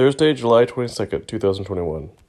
Thursday, July twenty-second, two thousand twenty-one.